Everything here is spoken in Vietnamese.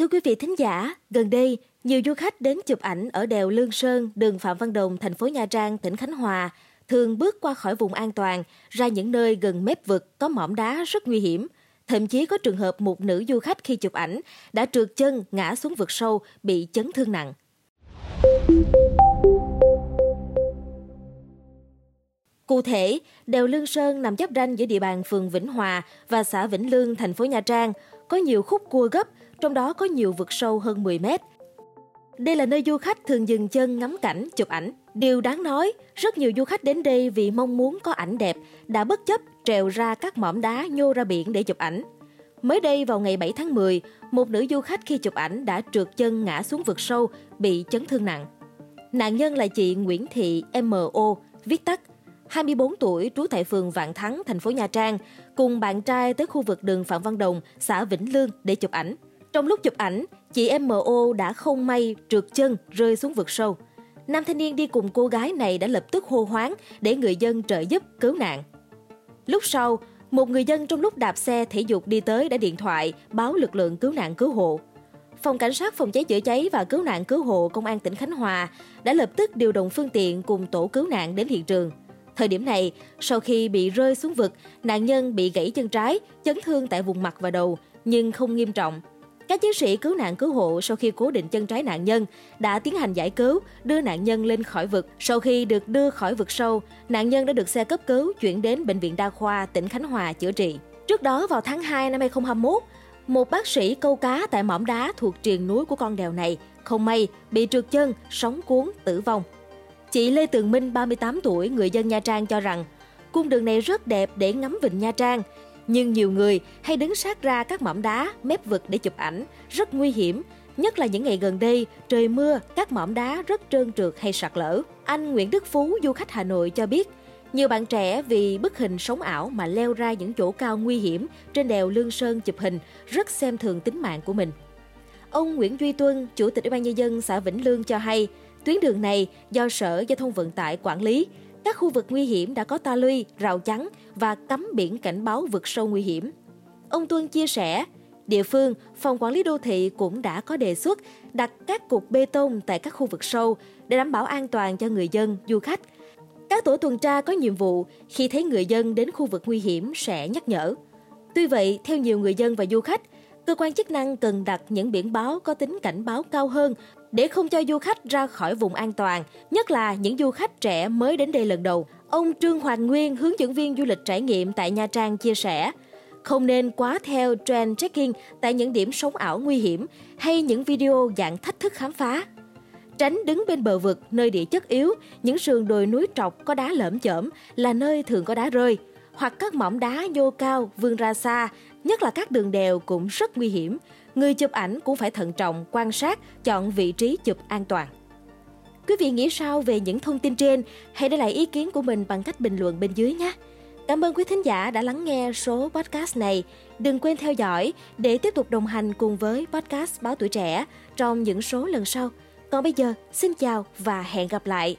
Thưa quý vị thính giả, gần đây, nhiều du khách đến chụp ảnh ở đèo Lương Sơn, đường Phạm Văn Đồng, thành phố Nha Trang, tỉnh Khánh Hòa, thường bước qua khỏi vùng an toàn, ra những nơi gần mép vực có mỏm đá rất nguy hiểm. Thậm chí có trường hợp một nữ du khách khi chụp ảnh đã trượt chân ngã xuống vực sâu, bị chấn thương nặng. Cụ thể, đèo Lương Sơn nằm giáp ranh giữa địa bàn phường Vĩnh Hòa và xã Vĩnh Lương, thành phố Nha Trang, có nhiều khúc cua gấp, trong đó có nhiều vực sâu hơn 10 mét. Đây là nơi du khách thường dừng chân ngắm cảnh, chụp ảnh. Điều đáng nói, rất nhiều du khách đến đây vì mong muốn có ảnh đẹp, đã bất chấp trèo ra các mỏm đá nhô ra biển để chụp ảnh. Mới đây vào ngày 7 tháng 10, một nữ du khách khi chụp ảnh đã trượt chân ngã xuống vực sâu, bị chấn thương nặng. Nạn nhân là chị Nguyễn Thị MO, viết tắt, 24 tuổi, trú tại phường Vạn Thắng, thành phố Nha Trang, cùng bạn trai tới khu vực đường Phạm Văn Đồng, xã Vĩnh Lương để chụp ảnh. Trong lúc chụp ảnh, chị MO đã không may trượt chân rơi xuống vực sâu. Nam thanh niên đi cùng cô gái này đã lập tức hô hoáng để người dân trợ giúp cứu nạn. Lúc sau, một người dân trong lúc đạp xe thể dục đi tới đã điện thoại báo lực lượng cứu nạn cứu hộ. Phòng Cảnh sát Phòng cháy chữa cháy và Cứu nạn Cứu hộ Công an tỉnh Khánh Hòa đã lập tức điều động phương tiện cùng tổ cứu nạn đến hiện trường. Thời điểm này, sau khi bị rơi xuống vực, nạn nhân bị gãy chân trái, chấn thương tại vùng mặt và đầu, nhưng không nghiêm trọng. Các chiến sĩ cứu nạn cứu hộ sau khi cố định chân trái nạn nhân đã tiến hành giải cứu, đưa nạn nhân lên khỏi vực. Sau khi được đưa khỏi vực sâu, nạn nhân đã được xe cấp cứu chuyển đến Bệnh viện Đa khoa tỉnh Khánh Hòa chữa trị. Trước đó vào tháng 2 năm 2021, một bác sĩ câu cá tại mỏm đá thuộc triền núi của con đèo này không may bị trượt chân, sóng cuốn, tử vong. Chị Lê Tường Minh, 38 tuổi, người dân Nha Trang cho rằng cung đường này rất đẹp để ngắm vịnh Nha Trang. Nhưng nhiều người hay đứng sát ra các mỏm đá, mép vực để chụp ảnh, rất nguy hiểm. Nhất là những ngày gần đây, trời mưa, các mỏm đá rất trơn trượt hay sạt lở. Anh Nguyễn Đức Phú, du khách Hà Nội cho biết, nhiều bạn trẻ vì bức hình sống ảo mà leo ra những chỗ cao nguy hiểm trên đèo Lương Sơn chụp hình, rất xem thường tính mạng của mình. Ông Nguyễn Duy Tuân, Chủ tịch Ủy ban nhân dân xã Vĩnh Lương cho hay, Tuyến đường này do Sở Giao thông Vận tải quản lý. Các khu vực nguy hiểm đã có ta luy, rào chắn và cấm biển cảnh báo vượt sâu nguy hiểm. Ông Tuân chia sẻ, địa phương, phòng quản lý đô thị cũng đã có đề xuất đặt các cục bê tông tại các khu vực sâu để đảm bảo an toàn cho người dân, du khách. Các tổ tuần tra có nhiệm vụ khi thấy người dân đến khu vực nguy hiểm sẽ nhắc nhở. Tuy vậy, theo nhiều người dân và du khách, cơ quan chức năng cần đặt những biển báo có tính cảnh báo cao hơn để không cho du khách ra khỏi vùng an toàn, nhất là những du khách trẻ mới đến đây lần đầu. Ông Trương Hoàng Nguyên, hướng dẫn viên du lịch trải nghiệm tại Nha Trang chia sẻ, không nên quá theo trend trekking tại những điểm sống ảo nguy hiểm hay những video dạng thách thức khám phá. Tránh đứng bên bờ vực nơi địa chất yếu, những sườn đồi núi trọc có đá lởm chởm là nơi thường có đá rơi, hoặc các mỏm đá nhô cao vươn ra xa, nhất là các đường đèo cũng rất nguy hiểm người chụp ảnh cũng phải thận trọng, quan sát, chọn vị trí chụp an toàn. Quý vị nghĩ sao về những thông tin trên? Hãy để lại ý kiến của mình bằng cách bình luận bên dưới nhé. Cảm ơn quý thính giả đã lắng nghe số podcast này. Đừng quên theo dõi để tiếp tục đồng hành cùng với podcast Báo Tuổi Trẻ trong những số lần sau. Còn bây giờ, xin chào và hẹn gặp lại.